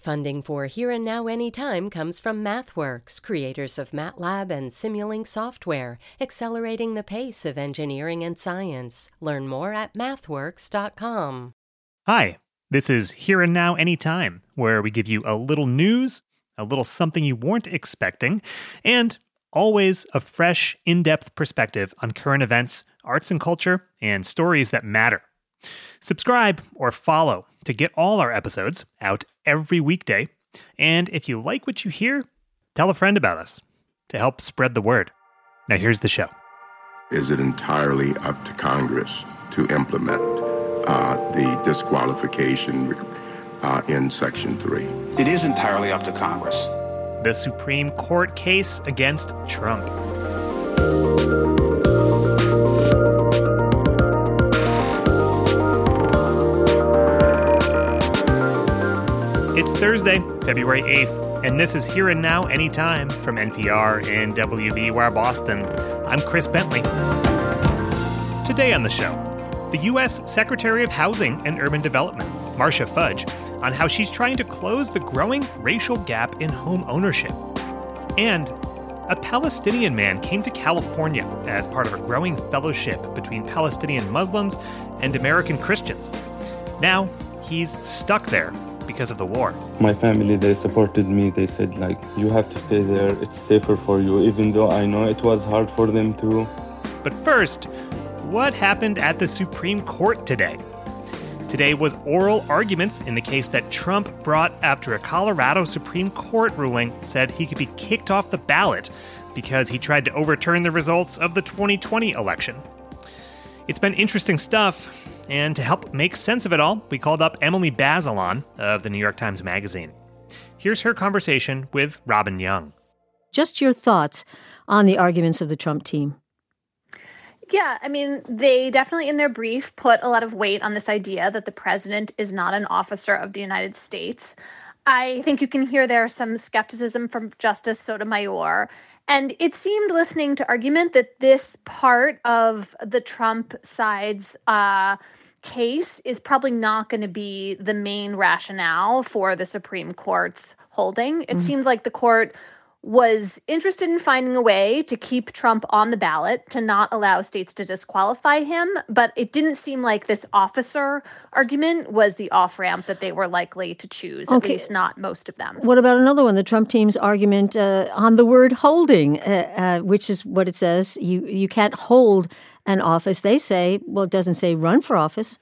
Funding for Here and Now Anytime comes from MathWorks, creators of MATLAB and Simulink software, accelerating the pace of engineering and science. Learn more at mathworks.com. Hi, this is Here and Now Anytime, where we give you a little news, a little something you weren't expecting, and always a fresh, in depth perspective on current events, arts and culture, and stories that matter. Subscribe or follow to get all our episodes out every weekday. And if you like what you hear, tell a friend about us to help spread the word. Now, here's the show. Is it entirely up to Congress to implement uh, the disqualification uh, in Section 3? It is entirely up to Congress. The Supreme Court case against Trump. Thursday, February 8th, and this is Here and Now Anytime from NPR and WBUR Boston. I'm Chris Bentley. Today on the show, the U.S. Secretary of Housing and Urban Development, Marcia Fudge, on how she's trying to close the growing racial gap in home ownership. And a Palestinian man came to California as part of a growing fellowship between Palestinian Muslims and American Christians. Now, he's stuck there because of the war. My family, they supported me. They said, like, you have to stay there. It's safer for you, even though I know it was hard for them too. But first, what happened at the Supreme Court today? Today was oral arguments in the case that Trump brought after a Colorado Supreme Court ruling said he could be kicked off the ballot because he tried to overturn the results of the 2020 election. It's been interesting stuff, and to help make sense of it all, we called up Emily Bazelon of the New York Times Magazine. Here's her conversation with Robin Young. Just your thoughts on the arguments of the Trump team. Yeah, I mean, they definitely in their brief put a lot of weight on this idea that the president is not an officer of the United States. I think you can hear there some skepticism from Justice Sotomayor. And it seemed listening to argument that this part of the Trump side's uh, case is probably not going to be the main rationale for the Supreme Court's holding. It mm-hmm. seemed like the court was interested in finding a way to keep Trump on the ballot, to not allow states to disqualify him. But it didn't seem like this officer argument was the off ramp that they were likely to choose, okay. at least not most of them. What about another one? The Trump team's argument uh, on the word holding, uh, uh, which is what it says. You, you can't hold an office. They say, well, it doesn't say run for office.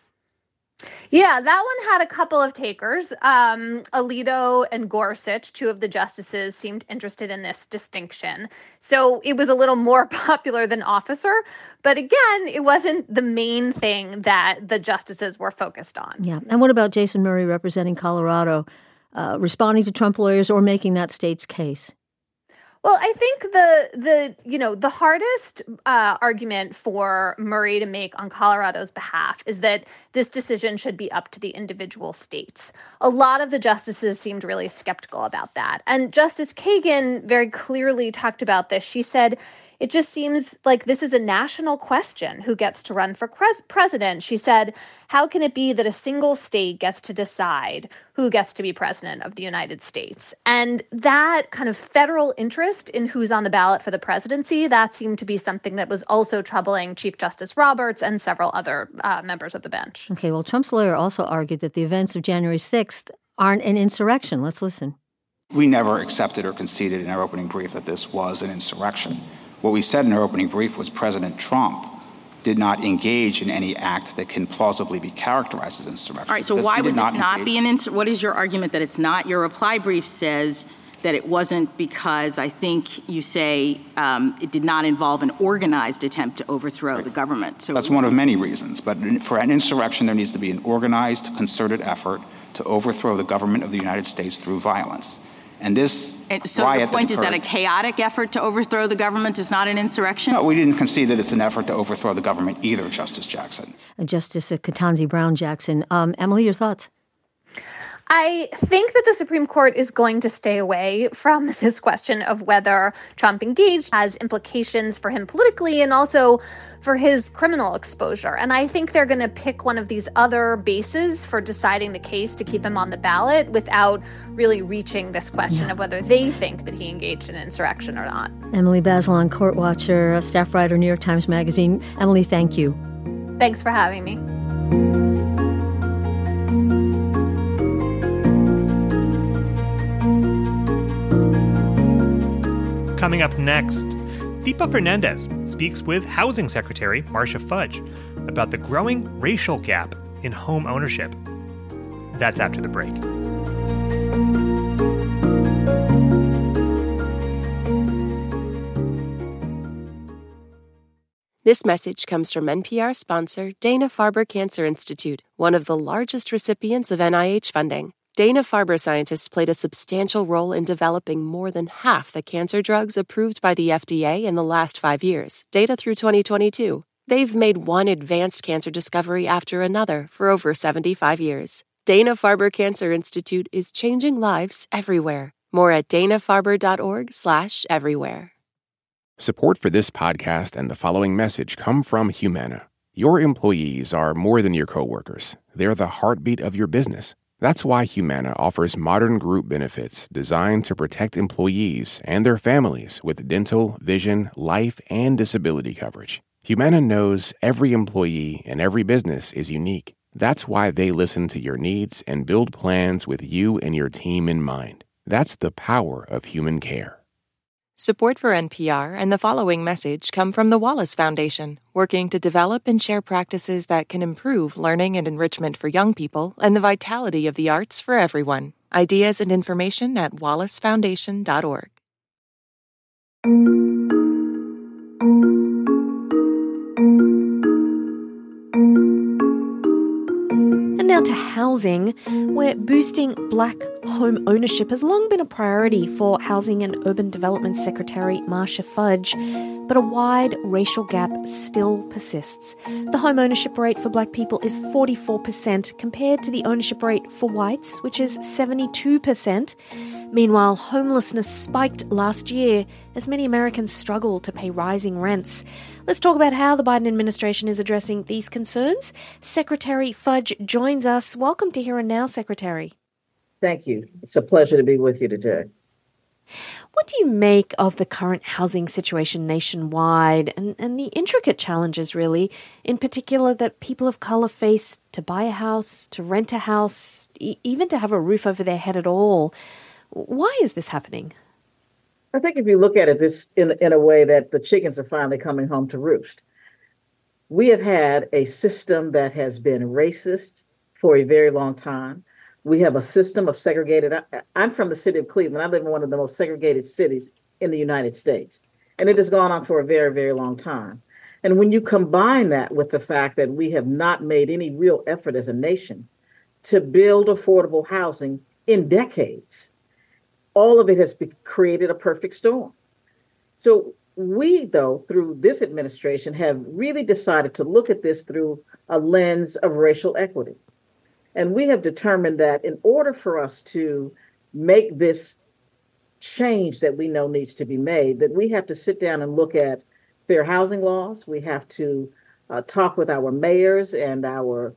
Yeah, that one had a couple of takers. Um, Alito and Gorsuch, two of the justices, seemed interested in this distinction. So it was a little more popular than officer. But again, it wasn't the main thing that the justices were focused on. Yeah. And what about Jason Murray representing Colorado, uh, responding to Trump lawyers or making that state's case? Well, I think the the you know the hardest uh, argument for Murray to make on Colorado's behalf is that this decision should be up to the individual states. A lot of the justices seemed really skeptical about that, and Justice Kagan very clearly talked about this. She said it just seems like this is a national question who gets to run for pres- president. She said, How can it be that a single state gets to decide who gets to be president of the United States? And that kind of federal interest in who's on the ballot for the presidency, that seemed to be something that was also troubling Chief Justice Roberts and several other uh, members of the bench. Okay, well, Trump's lawyer also argued that the events of January 6th aren't an insurrection. Let's listen. We never accepted or conceded in our opening brief that this was an insurrection. What we said in our opening brief was President Trump did not engage in any act that can plausibly be characterized as insurrection. All right, so why would not this not be an insurrection? What is your argument that it's not? Your reply brief says that it wasn't because I think you say um, it did not involve an organized attempt to overthrow right. the government. So that's one of many reasons. But for an insurrection, there needs to be an organized, concerted effort to overthrow the government of the United States through violence. And this and so riot the point is that a chaotic effort to overthrow the government is not an insurrection? No, we didn't concede that it's an effort to overthrow the government either, Justice Jackson. Justice Ketanji Brown Jackson. Um, Emily, your thoughts? I think that the Supreme Court is going to stay away from this question of whether Trump engaged has implications for him politically and also for his criminal exposure. And I think they're going to pick one of these other bases for deciding the case to keep him on the ballot without really reaching this question of whether they think that he engaged in insurrection or not. Emily Bazelon, court watcher, a staff writer, New York Times Magazine. Emily, thank you. Thanks for having me. Coming up next, Deepa Fernandes speaks with Housing Secretary Marcia Fudge about the growing racial gap in home ownership. That's after the break. This message comes from NPR sponsor Dana Farber Cancer Institute, one of the largest recipients of NIH funding. Dana Farber scientists played a substantial role in developing more than half the cancer drugs approved by the FDA in the last five years, data through 2022. They've made one advanced cancer discovery after another for over 75 years. Dana Farber Cancer Institute is changing lives everywhere. More at danafarber.org/slash/everywhere. Support for this podcast and the following message come from Humana. Your employees are more than your coworkers. They're the heartbeat of your business. That's why Humana offers modern group benefits designed to protect employees and their families with dental, vision, life, and disability coverage. Humana knows every employee and every business is unique. That's why they listen to your needs and build plans with you and your team in mind. That's the power of human care. Support for NPR and the following message come from the Wallace Foundation, working to develop and share practices that can improve learning and enrichment for young people and the vitality of the arts for everyone. Ideas and information at wallacefoundation.org. And now to housing, where boosting black home ownership has long been a priority for Housing and Urban Development Secretary Marcia Fudge, but a wide racial gap still persists. The home ownership rate for black people is 44% compared to the ownership rate for whites, which is 72%. Meanwhile, homelessness spiked last year as many Americans struggle to pay rising rents. Let's talk about how the Biden administration is addressing these concerns. Secretary Fudge joins us. Welcome to Here and Now, Secretary. Thank you. It's a pleasure to be with you today. What do you make of the current housing situation nationwide and, and the intricate challenges, really, in particular, that people of color face to buy a house, to rent a house, e- even to have a roof over their head at all? Why is this happening? I think if you look at it this in in a way that the chickens are finally coming home to roost. We have had a system that has been racist for a very long time. We have a system of segregated. I, I'm from the city of Cleveland. I live in one of the most segregated cities in the United States. And it has gone on for a very, very long time. And when you combine that with the fact that we have not made any real effort as a nation to build affordable housing in decades, all of it has created a perfect storm. So we, though, through this administration, have really decided to look at this through a lens of racial equity. And we have determined that in order for us to make this change that we know needs to be made, that we have to sit down and look at fair housing laws. We have to uh, talk with our mayors and our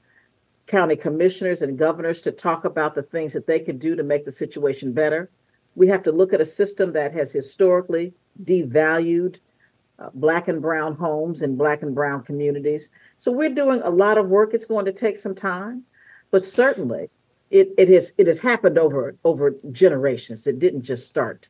county commissioners and governors to talk about the things that they can do to make the situation better. We have to look at a system that has historically devalued uh, black and brown homes and black and brown communities. So we're doing a lot of work. It's going to take some time, but certainly it, it has it has happened over over generations. It didn't just start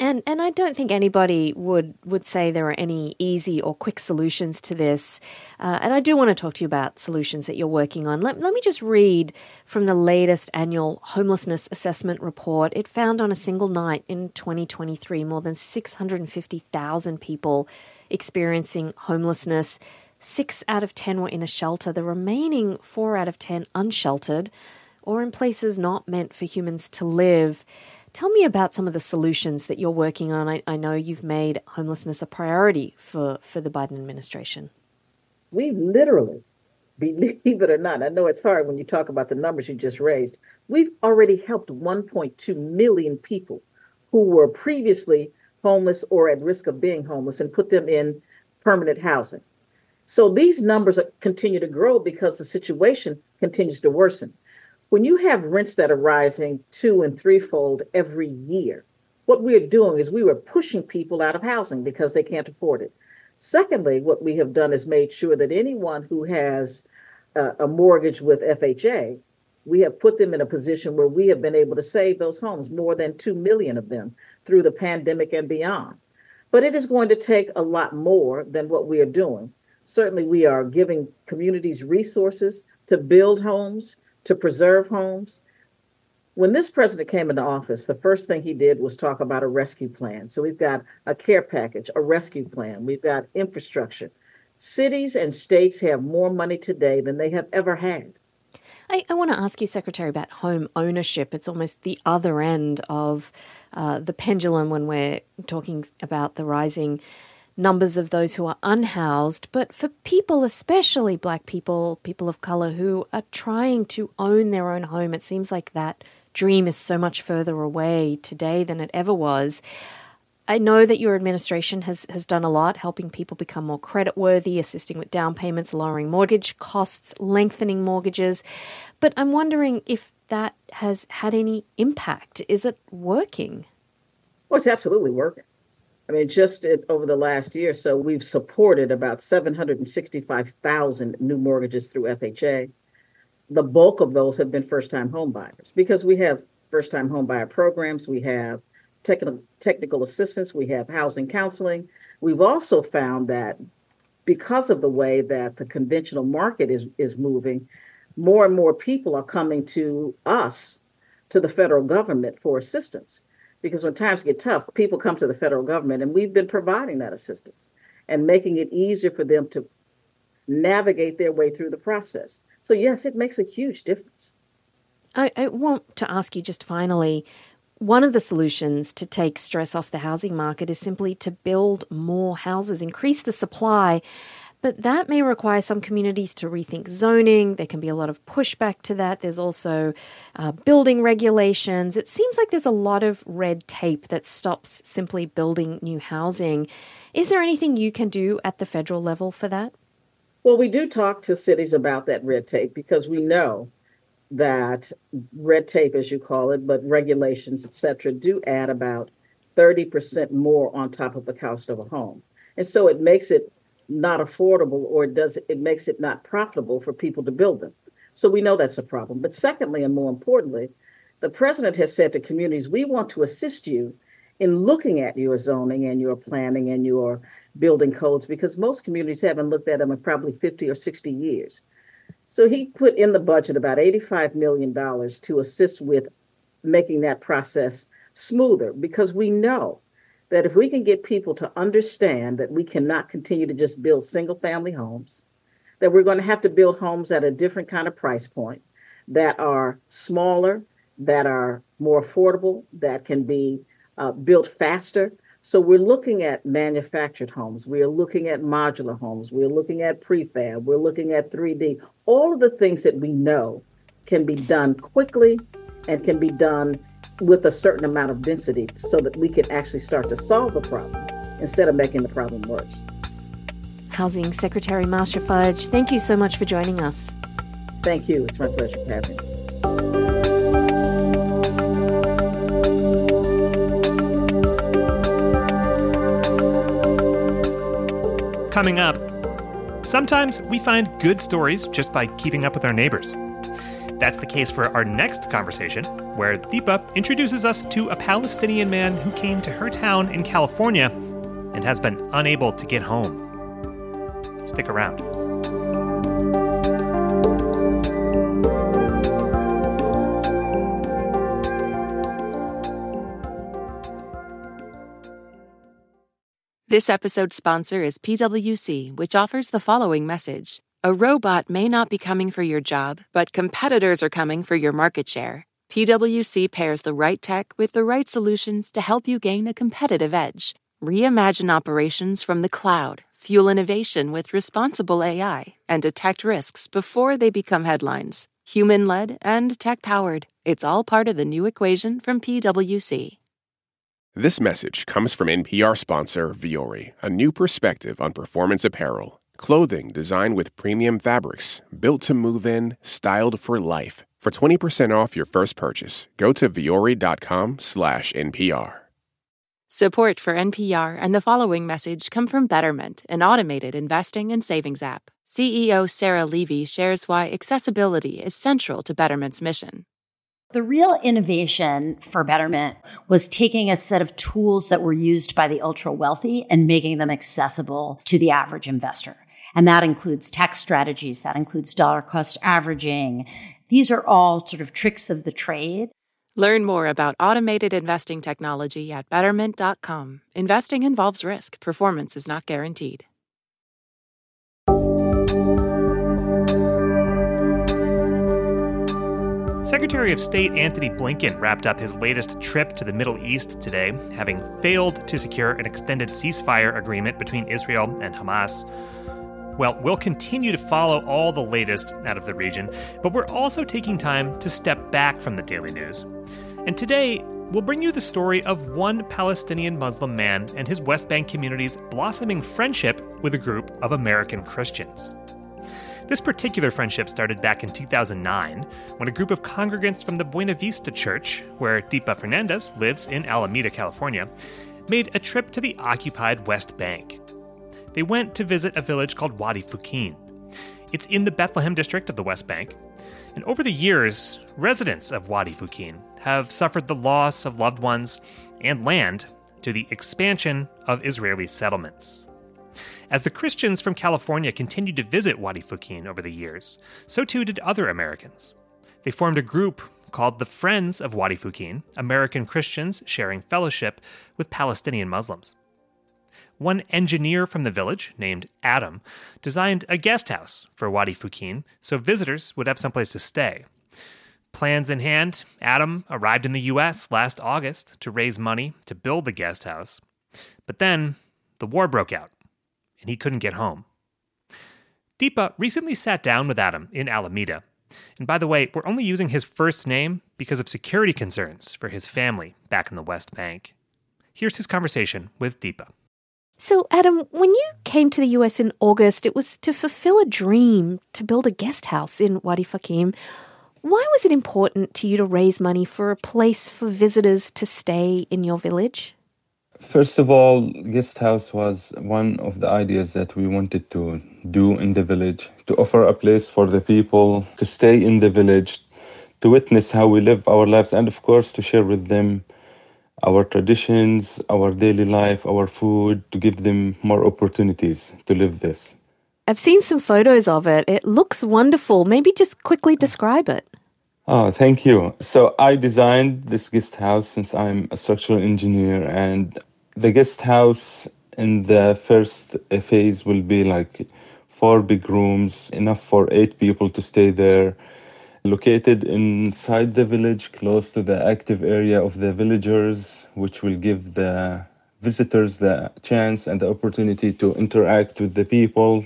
and and I don't think anybody would would say there are any easy or quick solutions to this. Uh, and I do want to talk to you about solutions that you're working on. Let, let me just read from the latest annual homelessness assessment report. It found on a single night in 2023 more than 650,000 people experiencing homelessness. Six out of 10 were in a shelter, the remaining four out of 10 unsheltered or in places not meant for humans to live. Tell me about some of the solutions that you're working on. I, I know you've made homelessness a priority for, for the Biden administration. We literally, believe it or not, I know it's hard when you talk about the numbers you just raised. We've already helped 1.2 million people who were previously homeless or at risk of being homeless and put them in permanent housing. So these numbers continue to grow because the situation continues to worsen. When you have rents that are rising two and threefold every year, what we're doing is we were pushing people out of housing because they can't afford it. Secondly, what we have done is made sure that anyone who has uh, a mortgage with FHA, we have put them in a position where we have been able to save those homes, more than 2 million of them through the pandemic and beyond. But it is going to take a lot more than what we are doing. Certainly, we are giving communities resources to build homes, to preserve homes. When this president came into office, the first thing he did was talk about a rescue plan. So we've got a care package, a rescue plan, we've got infrastructure. Cities and states have more money today than they have ever had. I, I want to ask you, Secretary, about home ownership. It's almost the other end of uh, the pendulum when we're talking about the rising numbers of those who are unhoused, but for people, especially black people, people of color who are trying to own their own home, it seems like that dream is so much further away today than it ever was. I know that your administration has, has done a lot helping people become more creditworthy, assisting with down payments, lowering mortgage costs, lengthening mortgages. But I'm wondering if that has had any impact. Is it working? Well, it's absolutely working. I mean, just it, over the last year so, we've supported about 765,000 new mortgages through FHA. The bulk of those have been first time home buyers because we have first time home buyer programs, we have technical, technical assistance, we have housing counseling. We've also found that because of the way that the conventional market is, is moving, more and more people are coming to us, to the federal government for assistance because when times get tough, people come to the federal government, and we've been providing that assistance and making it easier for them to navigate their way through the process. So, yes, it makes a huge difference. I, I want to ask you just finally one of the solutions to take stress off the housing market is simply to build more houses, increase the supply. But that may require some communities to rethink zoning. There can be a lot of pushback to that. There's also uh, building regulations. It seems like there's a lot of red tape that stops simply building new housing. Is there anything you can do at the federal level for that? Well, we do talk to cities about that red tape because we know that red tape, as you call it, but regulations, et cetera, do add about 30% more on top of the cost of a home. And so it makes it not affordable or it does it makes it not profitable for people to build them. So we know that's a problem. But secondly, and more importantly, the president has said to communities, we want to assist you in looking at your zoning and your planning and your building codes because most communities haven't looked at them in probably 50 or 60 years. So he put in the budget about $85 million to assist with making that process smoother because we know that if we can get people to understand that we cannot continue to just build single family homes, that we're going to have to build homes at a different kind of price point that are smaller, that are more affordable, that can be uh, built faster. So we're looking at manufactured homes. We're looking at modular homes. We're looking at prefab. We're looking at 3D. All of the things that we know can be done quickly and can be done with a certain amount of density so that we can actually start to solve the problem instead of making the problem worse. Housing Secretary Marcia Fudge, thank you so much for joining us. Thank you. It's my pleasure, Kathy. Coming up, sometimes we find good stories just by keeping up with our neighbors. That's the case for our next conversation, where Deepa introduces us to a Palestinian man who came to her town in California and has been unable to get home. Stick around. This episode's sponsor is PWC, which offers the following message. A robot may not be coming for your job, but competitors are coming for your market share. PwC pairs the right tech with the right solutions to help you gain a competitive edge. Reimagine operations from the cloud, fuel innovation with responsible AI, and detect risks before they become headlines. Human led and tech powered. It's all part of the new equation from PwC. This message comes from NPR sponsor Vuori, a new perspective on performance apparel. Clothing designed with premium fabrics, built to move in, styled for life. For 20% off your first purchase, go to vuori.com slash NPR. Support for NPR and the following message come from Betterment, an automated investing and savings app. CEO Sarah Levy shares why accessibility is central to Betterment's mission. The real innovation for Betterment was taking a set of tools that were used by the ultra wealthy and making them accessible to the average investor. And that includes tax strategies, that includes dollar cost averaging. These are all sort of tricks of the trade. Learn more about automated investing technology at betterment.com. Investing involves risk, performance is not guaranteed. Secretary of State Antony Blinken wrapped up his latest trip to the Middle East today, having failed to secure an extended ceasefire agreement between Israel and Hamas. Well, we'll continue to follow all the latest out of the region, but we're also taking time to step back from the daily news. And today, we'll bring you the story of one Palestinian Muslim man and his West Bank community's blossoming friendship with a group of American Christians. This particular friendship started back in 2009 when a group of congregants from the Buena Vista Church, where Deepa Fernandes lives in Alameda, California, made a trip to the occupied West Bank. They went to visit a village called Wadi Fukin. It's in the Bethlehem district of the West Bank. And over the years, residents of Wadi Fukin have suffered the loss of loved ones and land to the expansion of Israeli settlements. As the Christians from California continued to visit Wadi Fukin over the years, so too did other Americans. They formed a group called the Friends of Wadi Fukin, American Christians sharing fellowship with Palestinian Muslims. One engineer from the village, named Adam, designed a guest house for Wadi Fukin so visitors would have someplace to stay. Plans in hand, Adam arrived in the U.S. last August to raise money to build the guest house. But then the war broke out and he couldn't get home. Deepa recently sat down with Adam in Alameda. And by the way, we're only using his first name because of security concerns for his family back in the West Bank. Here's his conversation with Deepa. So, Adam, when you came to the US in August, it was to fulfill a dream to build a guest house in Wadi Fukin. Why was it important to you to raise money for a place for visitors to stay in your village? First of all, guest house was one of the ideas that we wanted to do in the village to offer a place for the people to stay in the village, to witness how we live our lives, and of course, to share with them our traditions, our daily life, our food, to give them more opportunities to live this. I've seen some photos of it. It looks wonderful. Maybe just quickly describe it. Oh, thank you. So I designed this guest house since I'm a structural engineer and the guest house in the first phase will be like four big rooms, enough for eight people to stay there. Located inside the village, close to the active area of the villagers, which will give the visitors the chance and the opportunity to interact with the people.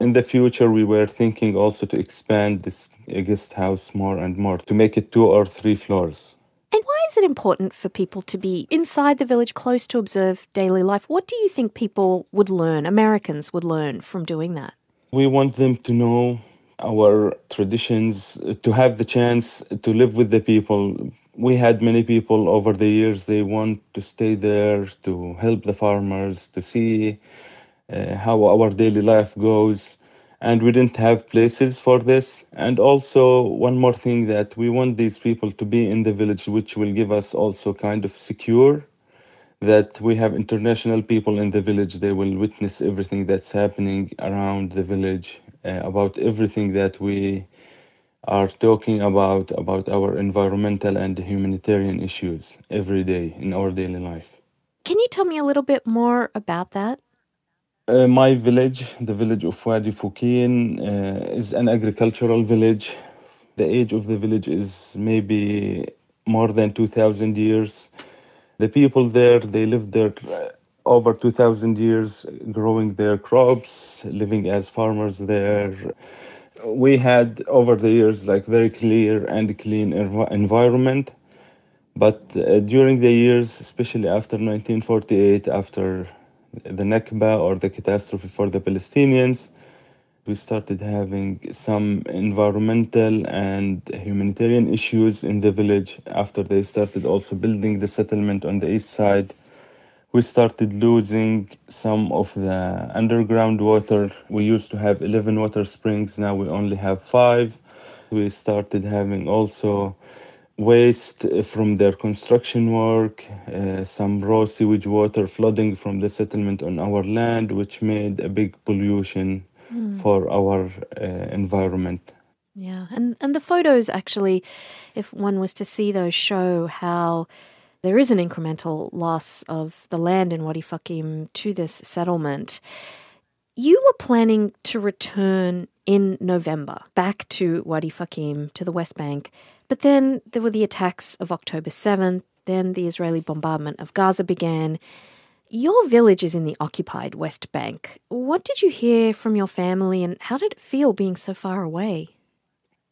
In the future, we were thinking also to expand this guest house more and more to make it two or three floors. And why is it important for people to be inside the village, close to observe daily life? What do you think people would learn, Americans would learn from doing that? We want them to know our traditions, to have the chance to live with the people. We had many people over the years, they want to stay there, to help the farmers, to see uh, how our daily life goes and we didn't have places for this. And also, one more thing that we want these people to be in the village, which will give us also kind of secure that we have international people in the village. They will witness everything that's happening around the village, uh, about everything that we are talking about, about our environmental and humanitarian issues every day in our daily life. Can you tell me a little bit more about that? Uh, my village, the village of Wadi Fukin, uh, is an agricultural village. The age of the village is maybe more than 2,000 years. The people there, they lived there uh, over 2,000 years, growing their crops, living as farmers there, we had over the years like very clear and clean env- environment. But uh, during the years especially after 1948 after the nakba or the catastrophe for the palestinians we started having some environmental and humanitarian issues in the village after they started also building the settlement on the east side we started losing some of the underground water. We used to have 11 water springs, now we only have five. We started having also waste from their construction work, uh, some raw sewage water flooding from the settlement on our land, which made a big pollution mm. for our uh, environment. Yeah, and and the photos actually, if one was to see those, show how there is an incremental loss of the land in Wadi Fukin to this settlement. You were planning to return in November back to Wadi Fukin, to the West Bank, but then there were the attacks of October 7th, then the Israeli bombardment of Gaza began. Your village is in the occupied West Bank. What did you hear from your family and how did it feel being so far away?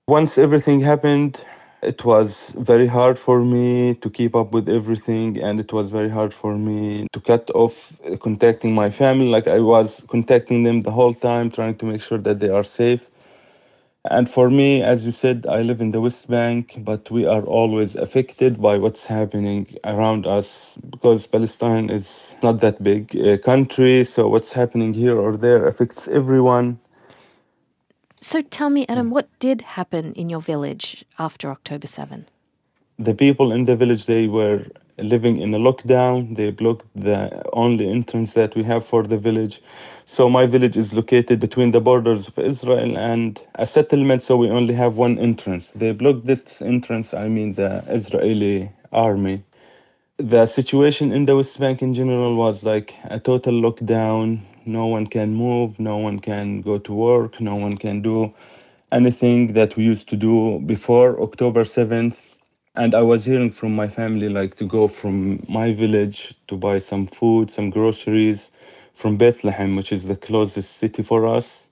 Once everything happened, it was very hard for me to keep up with everything and it was very hard for me to cut off uh, contacting my family. Like i was contacting them the whole time trying to make sure that they are safe. And for me as you said i live in the west bank but we are always affected by what's happening around us because palestine is not that big a country. So what's happening here or there affects everyone so tell me, Adam, hmm. what did happen in your village after October 7? The people in the village, they were living in a lockdown. They blocked the only entrance that we have for the village. So my village is located between the borders of Israel and a settlement, so we only have one entrance. They blocked this entrance, I mean the Israeli army. The situation in the West Bank in general was like a total lockdown no one can move no one can go to work no one can do anything that we used to do before october 7th and i was hearing from my family like to go from my village to buy some food some groceries from bethlehem which is the closest city for us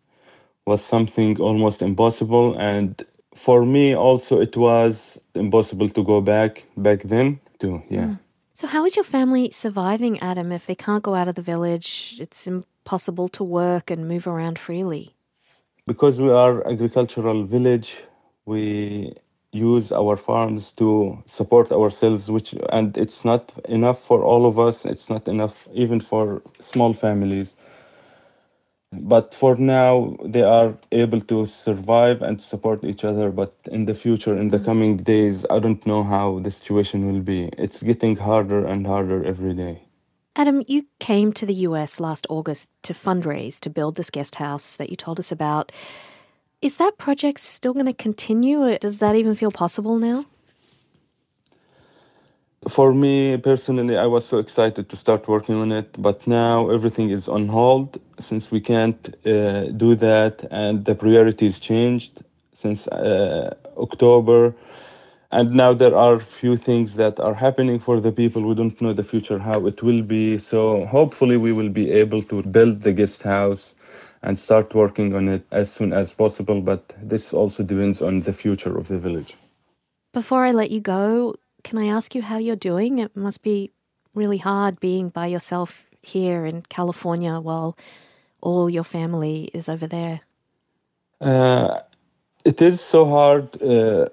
was something almost impossible. And for me also it was impossible to go back back then too. Yeah. Mm. So, how is your family surviving, Adam, if they can't go out of the village? It's impossible to work and move around freely. Because we are agricultural village, we use our farms to support ourselves which and it's not enough for all of us it's not enough even for small families but for now they are able to survive and support each other. But in the future in the mm. coming days i don't know how the situation will be. It's getting harder and harder every day. Adam you came to the us last august to fundraise to build this guest house that you told us about. Is that project still going to continue? Does that even feel possible now for me personally, I was so excited to start working on it, but now everything is on hold since we can't uh, do that, and the priorities changed since uh, October. And now there are few things that are happening for the people. We don't know the future how it will be. So hopefully we will be able to build the guest house and start working on it as soon as possible. But this also depends on the future of the village. Before I let you go, can I ask you how you're doing? It must be really hard being by yourself here in California while all your family is over there. Uh, it is so hard uh,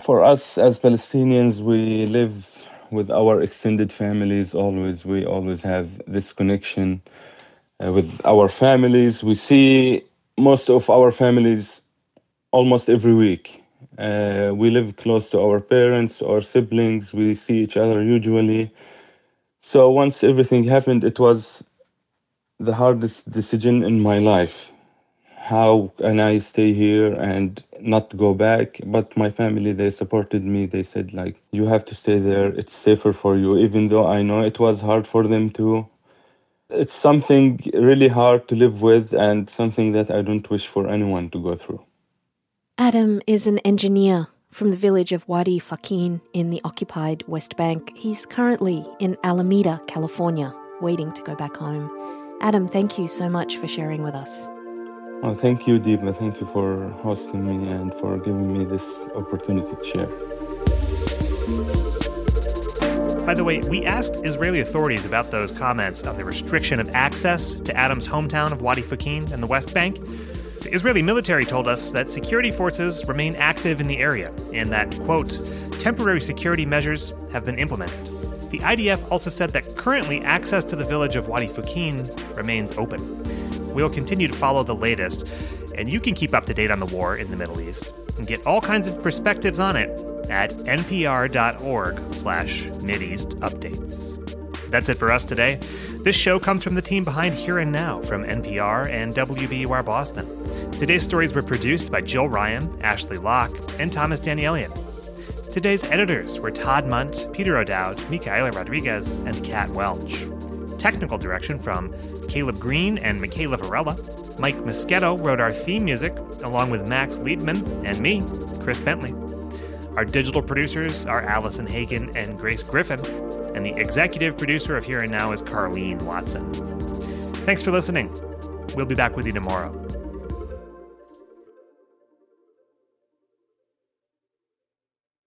for us as Palestinians. We live with our extended families always. We always have this connection uh, with our families. We see most of our families almost every week uh, we live close to our parents or siblings. We see each other usually. So once everything happened, it was the hardest decision in my life. How can I stay here and not go back? But my family, they supported me. They said, like, you have to stay there. It's safer for you, even though I know it was hard for them too. It's something really hard to live with and something that I don't wish for anyone to go through. Adam is an engineer from the village of Wadi Fukin in the occupied West Bank. He's currently in Alameda, California, waiting to go back home. Adam, thank you so much for sharing with us. Oh, thank you, Deepa. Thank you for hosting me and for giving me this opportunity to share. By the way, we asked Israeli authorities about those comments on the restriction of access to Adam's hometown of Wadi Fukin and the West Bank. The Israeli military told us that security forces remain active in the area and that, quote, temporary security measures have been implemented. The IDF also said that currently access to the village of Wadi Fukin remains open. We'll continue to follow the latest, and you can keep up to date on the war in the Middle East and get all kinds of perspectives on it at npr.org slash mideast updates. That's it for us today. This show comes from the team behind Here and Now from NPR and WBUR Boston. Today's stories were produced by Jill Ryan, Ashley Locke, and Thomas Danielian. Today's editors were Todd Mundt, Peter O'Dowd, Micaela Rodriguez, and Kat Welch. Technical direction from Caleb Green and Michaela Varela. Mike Moschetto wrote our theme music, along with Max Liebman and me, Chris Bentley. Our digital producers are Allison Hagen and Grace Griffin, and the executive producer of Here and Now is Carleen Watson. Thanks for listening. We'll be back with you tomorrow.